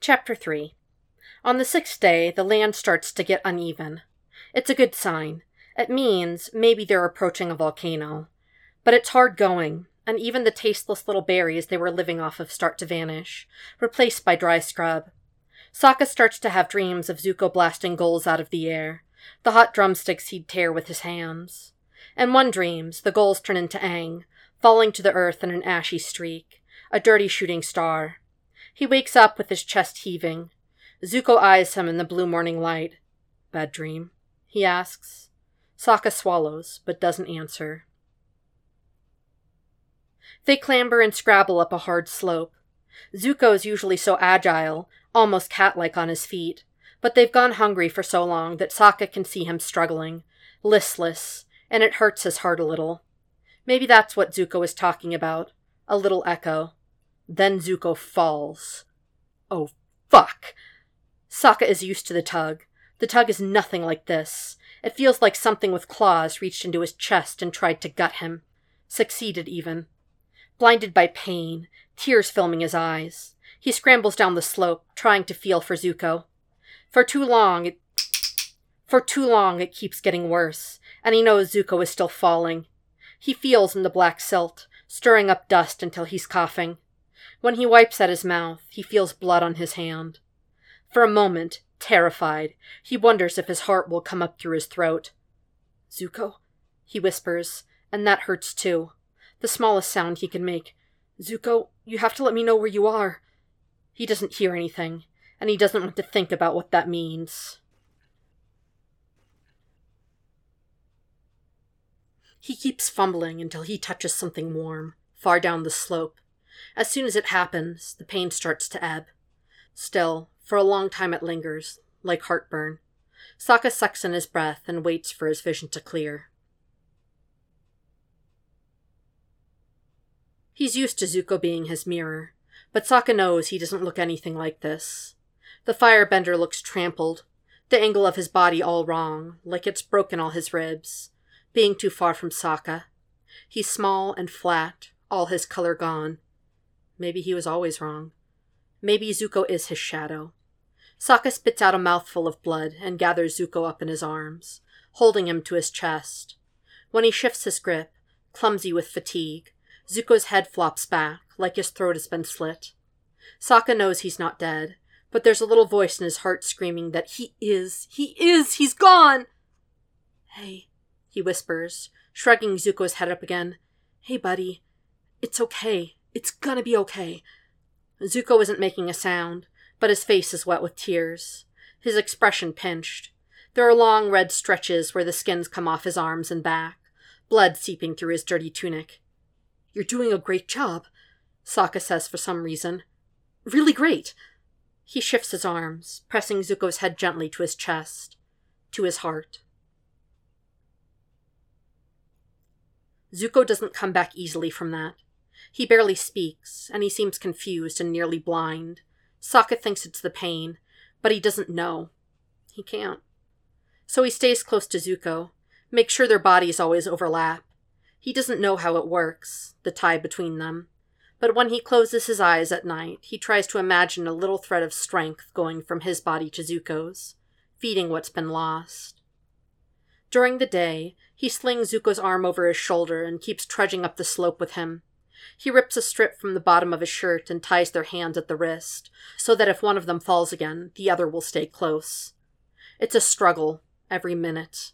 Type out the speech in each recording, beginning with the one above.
Chapter 3 On the sixth day, the land starts to get uneven. It's a good sign. It means maybe they're approaching a volcano. But it's hard going, and even the tasteless little berries they were living off of start to vanish, replaced by dry scrub. Sokka starts to have dreams of Zuko blasting goals out of the air, the hot drumsticks he'd tear with his hands. In one dreams, the goals turn into Aang, falling to the earth in an ashy streak, a dirty shooting star. He wakes up with his chest heaving. Zuko eyes him in the blue morning light. Bad dream? he asks. Sokka swallows, but doesn't answer. They clamber and scrabble up a hard slope. Zuko is usually so agile, almost cat like on his feet, but they've gone hungry for so long that Sokka can see him struggling, listless, and it hurts his heart a little. Maybe that's what Zuko is talking about a little echo. Then Zuko falls. Oh, fuck! Sokka is used to the tug. The tug is nothing like this. It feels like something with claws reached into his chest and tried to gut him. Succeeded, even. Blinded by pain, tears filming his eyes, he scrambles down the slope, trying to feel for Zuko. For too long, it. For too long, it keeps getting worse, and he knows Zuko is still falling. He feels in the black silt, stirring up dust until he's coughing. When he wipes at his mouth, he feels blood on his hand. For a moment, terrified, he wonders if his heart will come up through his throat. Zuko? He whispers, and that hurts too. The smallest sound he can make. Zuko, you have to let me know where you are. He doesn't hear anything, and he doesn't want to think about what that means. He keeps fumbling until he touches something warm, far down the slope. As soon as it happens, the pain starts to ebb. Still, for a long time it lingers, like heartburn. Sokka sucks in his breath and waits for his vision to clear. He's used to Zuko being his mirror, but Sokka knows he doesn't look anything like this. The firebender looks trampled, the angle of his body all wrong, like it's broken all his ribs, being too far from Sokka. He's small and flat, all his color gone, Maybe he was always wrong. Maybe Zuko is his shadow. Sokka spits out a mouthful of blood and gathers Zuko up in his arms, holding him to his chest. When he shifts his grip, clumsy with fatigue, Zuko's head flops back, like his throat has been slit. Sokka knows he's not dead, but there's a little voice in his heart screaming that he is, he is, he's gone! Hey, he whispers, shrugging Zuko's head up again. Hey, buddy. It's okay. It's gonna be okay. Zuko isn't making a sound, but his face is wet with tears, his expression pinched. There are long red stretches where the skins come off his arms and back, blood seeping through his dirty tunic. You're doing a great job, Sokka says for some reason. Really great. He shifts his arms, pressing Zuko's head gently to his chest, to his heart. Zuko doesn't come back easily from that. He barely speaks, and he seems confused and nearly blind. Sokka thinks it's the pain, but he doesn't know. He can't. So he stays close to Zuko, makes sure their bodies always overlap. He doesn't know how it works, the tie between them. But when he closes his eyes at night, he tries to imagine a little thread of strength going from his body to Zuko's, feeding what's been lost. During the day, he slings Zuko's arm over his shoulder and keeps trudging up the slope with him, he rips a strip from the bottom of his shirt and ties their hands at the wrist, so that if one of them falls again, the other will stay close. It's a struggle, every minute.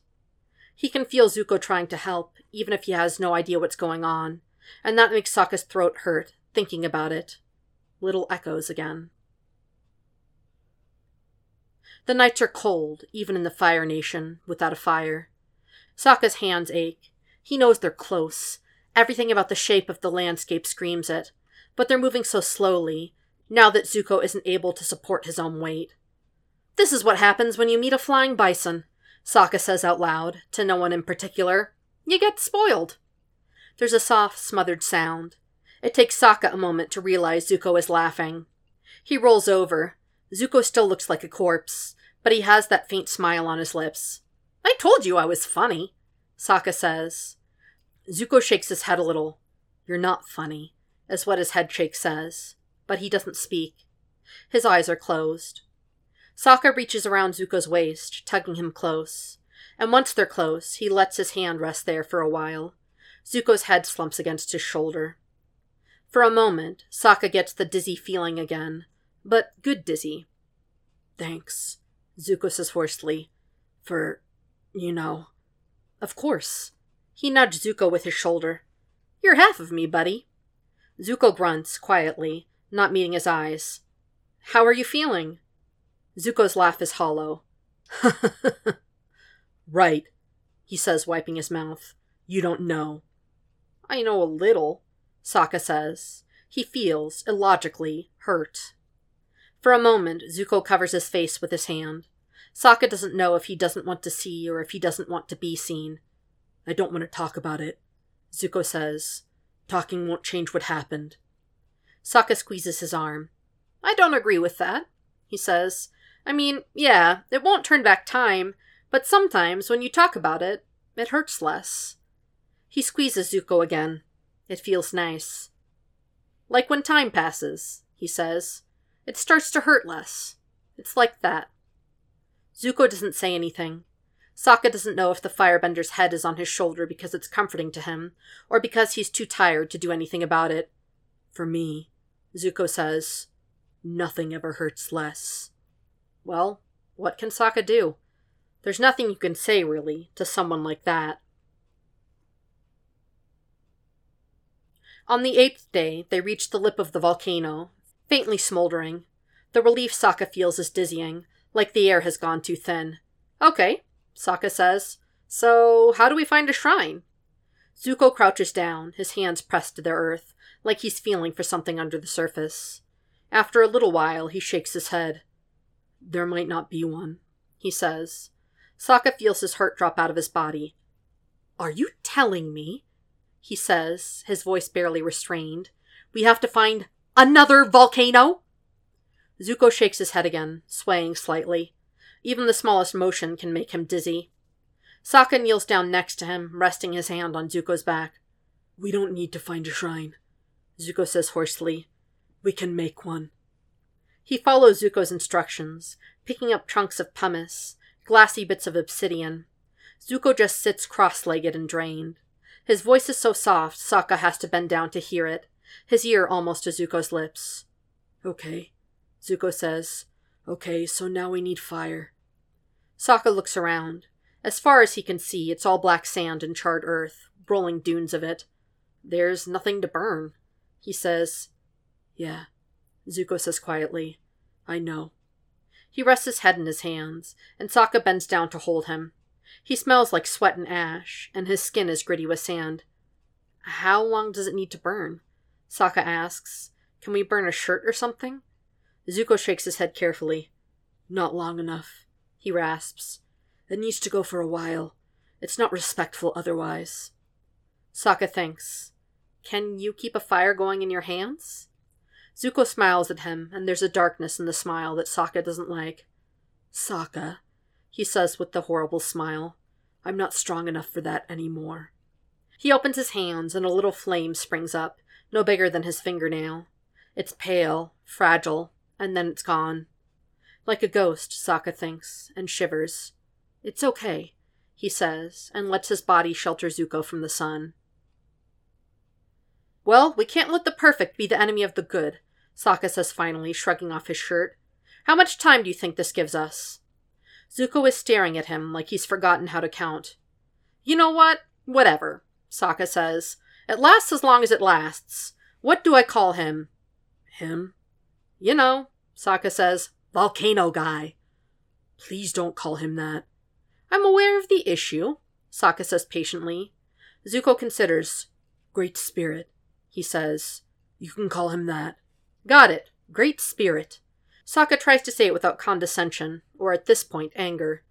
He can feel Zuko trying to help, even if he has no idea what's going on, and that makes Sokka's throat hurt, thinking about it. Little echoes again. The nights are cold, even in the Fire Nation, without a fire. Sokka's hands ache. He knows they're close, Everything about the shape of the landscape screams it, but they're moving so slowly, now that Zuko isn't able to support his own weight. This is what happens when you meet a flying bison, Sokka says out loud, to no one in particular. You get spoiled. There's a soft, smothered sound. It takes Sokka a moment to realize Zuko is laughing. He rolls over. Zuko still looks like a corpse, but he has that faint smile on his lips. I told you I was funny, Sokka says. Zuko shakes his head a little. You're not funny, is what his head shake says, but he doesn't speak. His eyes are closed. Sokka reaches around Zuko's waist, tugging him close. And once they're close, he lets his hand rest there for a while. Zuko's head slumps against his shoulder. For a moment, Sokka gets the dizzy feeling again, but good dizzy. Thanks, Zuko says hoarsely, for, you know. Of course. He nudged Zuko with his shoulder. You're half of me, buddy. Zuko grunts, quietly, not meeting his eyes. How are you feeling? Zuko's laugh is hollow. right, he says, wiping his mouth. You don't know. I know a little, Sokka says. He feels, illogically, hurt. For a moment, Zuko covers his face with his hand. Sokka doesn't know if he doesn't want to see or if he doesn't want to be seen. I don't want to talk about it, Zuko says. Talking won't change what happened. Sokka squeezes his arm. I don't agree with that, he says. I mean, yeah, it won't turn back time, but sometimes when you talk about it, it hurts less. He squeezes Zuko again. It feels nice. Like when time passes, he says. It starts to hurt less. It's like that. Zuko doesn't say anything. Sokka doesn't know if the firebender's head is on his shoulder because it's comforting to him, or because he's too tired to do anything about it. For me, Zuko says, nothing ever hurts less. Well, what can Sokka do? There's nothing you can say, really, to someone like that. On the eighth day, they reach the lip of the volcano, faintly smoldering. The relief Sokka feels is dizzying, like the air has gone too thin. Okay, Sokka says. So, how do we find a shrine? Zuko crouches down, his hands pressed to the earth, like he's feeling for something under the surface. After a little while, he shakes his head. There might not be one, he says. Sokka feels his heart drop out of his body. Are you telling me? He says, his voice barely restrained. We have to find another volcano? Zuko shakes his head again, swaying slightly. Even the smallest motion can make him dizzy. Sokka kneels down next to him, resting his hand on Zuko's back. We don't need to find a shrine, Zuko says hoarsely. We can make one. He follows Zuko's instructions, picking up chunks of pumice, glassy bits of obsidian. Zuko just sits cross legged and drained. His voice is so soft, Sokka has to bend down to hear it, his ear almost to Zuko's lips. Okay, Zuko says. Okay, so now we need fire. Sokka looks around. As far as he can see, it's all black sand and charred earth, rolling dunes of it. There's nothing to burn. He says, Yeah, Zuko says quietly. I know. He rests his head in his hands, and Sokka bends down to hold him. He smells like sweat and ash, and his skin is gritty with sand. How long does it need to burn? Sokka asks. Can we burn a shirt or something? Zuko shakes his head carefully. Not long enough, he rasps. It needs to go for a while. It's not respectful otherwise. Sokka thinks. Can you keep a fire going in your hands? Zuko smiles at him, and there's a darkness in the smile that Sokka doesn't like. Sokka, he says with the horrible smile, I'm not strong enough for that any more. He opens his hands, and a little flame springs up, no bigger than his fingernail. It's pale, fragile, and then it's gone. Like a ghost, Sokka thinks, and shivers. It's okay, he says, and lets his body shelter Zuko from the sun. Well, we can't let the perfect be the enemy of the good, Sokka says finally, shrugging off his shirt. How much time do you think this gives us? Zuko is staring at him like he's forgotten how to count. You know what? Whatever, Sokka says. It lasts as long as it lasts. What do I call him? Him? You know, Sokka says. Volcano guy. Please don't call him that. I'm aware of the issue, Sokka says patiently. Zuko considers. Great Spirit, he says. You can call him that. Got it. Great spirit. Sokka tries to say it without condescension, or at this point, anger.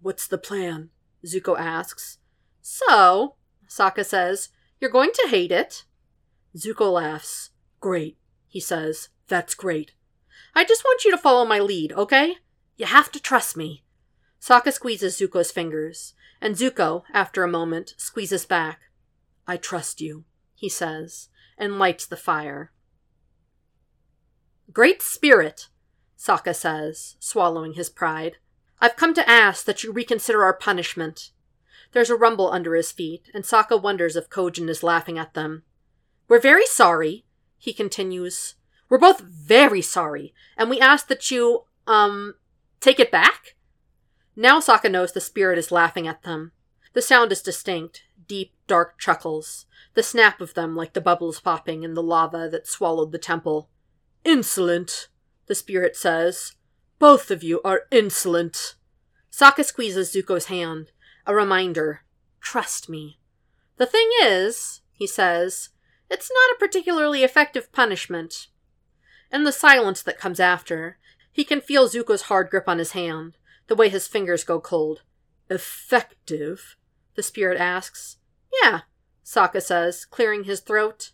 What's the plan? Zuko asks. So, Sokka says, you're going to hate it. Zuko laughs. Great, he says. That's great. I just want you to follow my lead, okay? You have to trust me. Sokka squeezes Zuko's fingers, and Zuko, after a moment, squeezes back. I trust you, he says, and lights the fire. Great Spirit, Sokka says, swallowing his pride. I've come to ask that you reconsider our punishment. There's a rumble under his feet, and Sokka wonders if Kojin is laughing at them. We're very sorry, he continues. We're both very sorry, and we ask that you, um, take it back? Now Sokka knows the spirit is laughing at them. The sound is distinct, deep, dark chuckles, the snap of them like the bubbles popping in the lava that swallowed the temple. Insolent, the spirit says. Both of you are insolent. Sokka squeezes Zuko's hand, a reminder. Trust me. The thing is, he says, it's not a particularly effective punishment. In the silence that comes after, he can feel Zuko's hard grip on his hand, the way his fingers go cold. Effective? The spirit asks. Yeah, Sokka says, clearing his throat.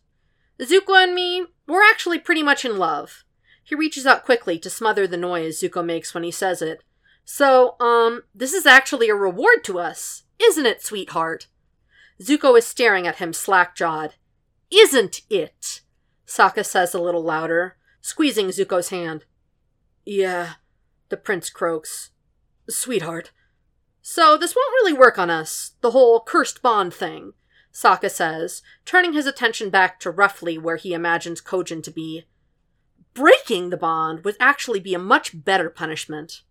Zuko and me, we're actually pretty much in love. He reaches out quickly to smother the noise Zuko makes when he says it. So, um, this is actually a reward to us, isn't it, sweetheart? Zuko is staring at him slack jawed. Isn't it? Sokka says a little louder, squeezing Zuko's hand. Yeah, the prince croaks. Sweetheart. So this won't really work on us, the whole cursed bond thing, Sokka says, turning his attention back to roughly where he imagines Kojin to be. Breaking the bond would actually be a much better punishment.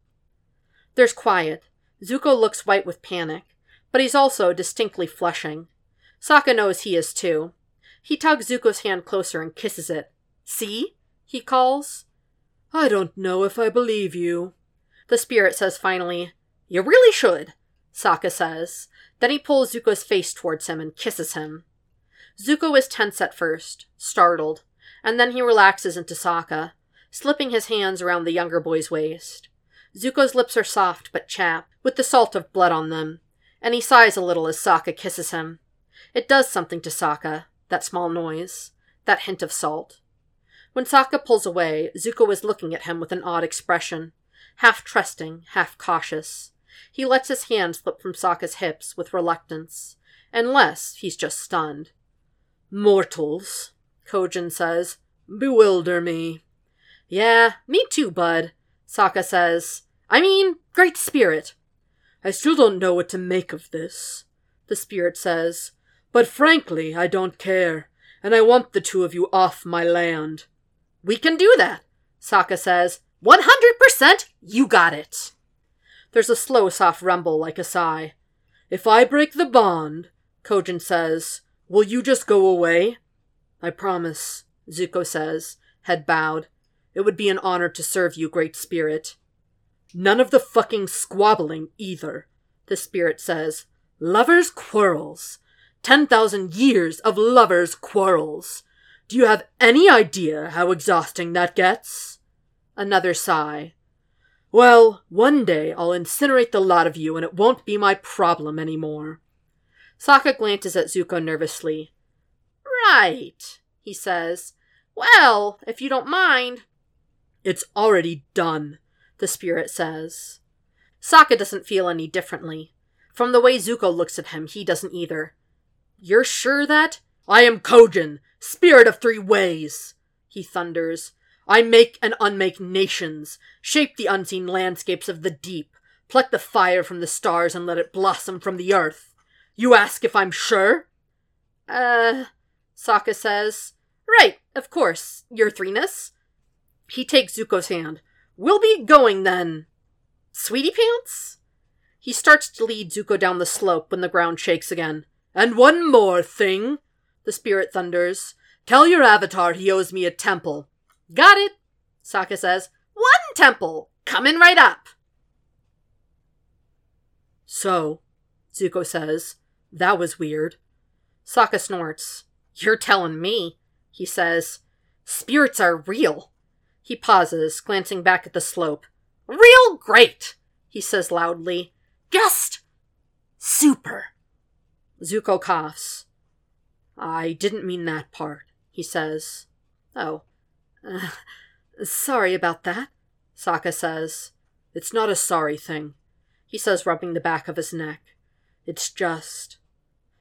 There's quiet. Zuko looks white with panic, but he's also distinctly flushing. Sokka knows he is too. He tugs Zuko's hand closer and kisses it. See? He calls. I don't know if I believe you. The spirit says finally, You really should, Sokka says. Then he pulls Zuko's face towards him and kisses him. Zuko is tense at first, startled, and then he relaxes into Sokka, slipping his hands around the younger boy's waist. Zuko's lips are soft but chapped, with the salt of blood on them, and he sighs a little as Sokka kisses him. It does something to Sokka, that small noise, that hint of salt. When Sokka pulls away, Zuko is looking at him with an odd expression, half trusting, half cautious. He lets his hand slip from Sokka's hips with reluctance, unless he's just stunned. Mortals, Kojin says, bewilder me. Yeah, me too, bud, Sokka says. I mean, Great Spirit. I still don't know what to make of this, the Spirit says. But frankly, I don't care, and I want the two of you off my land. We can do that, Sokka says. 100% you got it. There's a slow, soft rumble like a sigh. If I break the bond, Kojin says, will you just go away? I promise, Zuko says, head bowed. It would be an honor to serve you, Great Spirit. None of the fucking squabbling either, the Spirit says. Lovers' quarrels. Ten thousand years of lovers' quarrels. Do you have any idea how exhausting that gets? Another sigh. Well, one day I'll incinerate the lot of you and it won't be my problem any more. Sokka glances at Zuko nervously. Right, he says. Well, if you don't mind. It's already done, the spirit says. Sokka doesn't feel any differently. From the way Zuko looks at him, he doesn't either. You're sure that? I am Kojin, spirit of three ways, he thunders. I make and unmake nations, shape the unseen landscapes of the deep, pluck the fire from the stars and let it blossom from the earth. You ask if I'm sure? Uh, Sokka says. Right, of course, your threeness. He takes Zuko's hand. We'll be going then. Sweetie Pants? He starts to lead Zuko down the slope when the ground shakes again. And one more thing, the spirit thunders. Tell your avatar he owes me a temple. Got it, Sokka says. One temple! Coming right up! So, Zuko says, that was weird. Sokka snorts. You're telling me, he says. Spirits are real. He pauses, glancing back at the slope. Real great, he says loudly. Just super. Zuko coughs. I didn't mean that part, he says. Oh. Uh, sorry about that, Sokka says. It's not a sorry thing, he says, rubbing the back of his neck. It's just.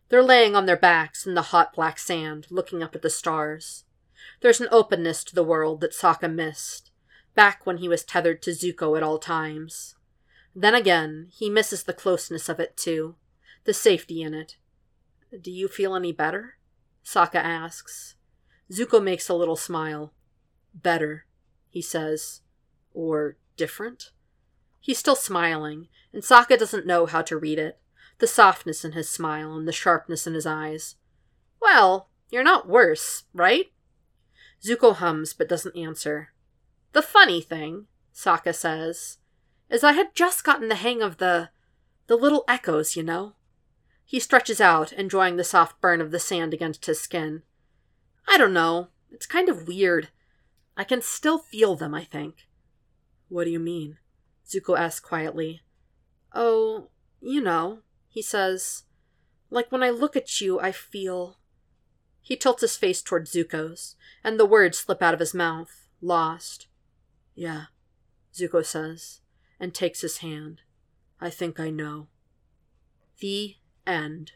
They're laying on their backs in the hot black sand, looking up at the stars. There's an openness to the world that Sokka missed. back when he was tethered to Zuko at all times. Then again, he misses the closeness of it too, the safety in it. Do you feel any better? Sokka asks. Zuko makes a little smile. Better, he says. Or different? He's still smiling, and Sokka doesn't know how to read it the softness in his smile and the sharpness in his eyes. Well, you're not worse, right? Zuko hums but doesn't answer. The funny thing, Sokka says, is I had just gotten the hang of the the little echoes, you know. He stretches out, enjoying the soft burn of the sand against his skin. I don't know. It's kind of weird. I can still feel them, I think. What do you mean? Zuko asks quietly. Oh, you know, he says. Like when I look at you, I feel. He tilts his face toward Zuko's, and the words slip out of his mouth, lost. Yeah, Zuko says, and takes his hand. I think I know. The end.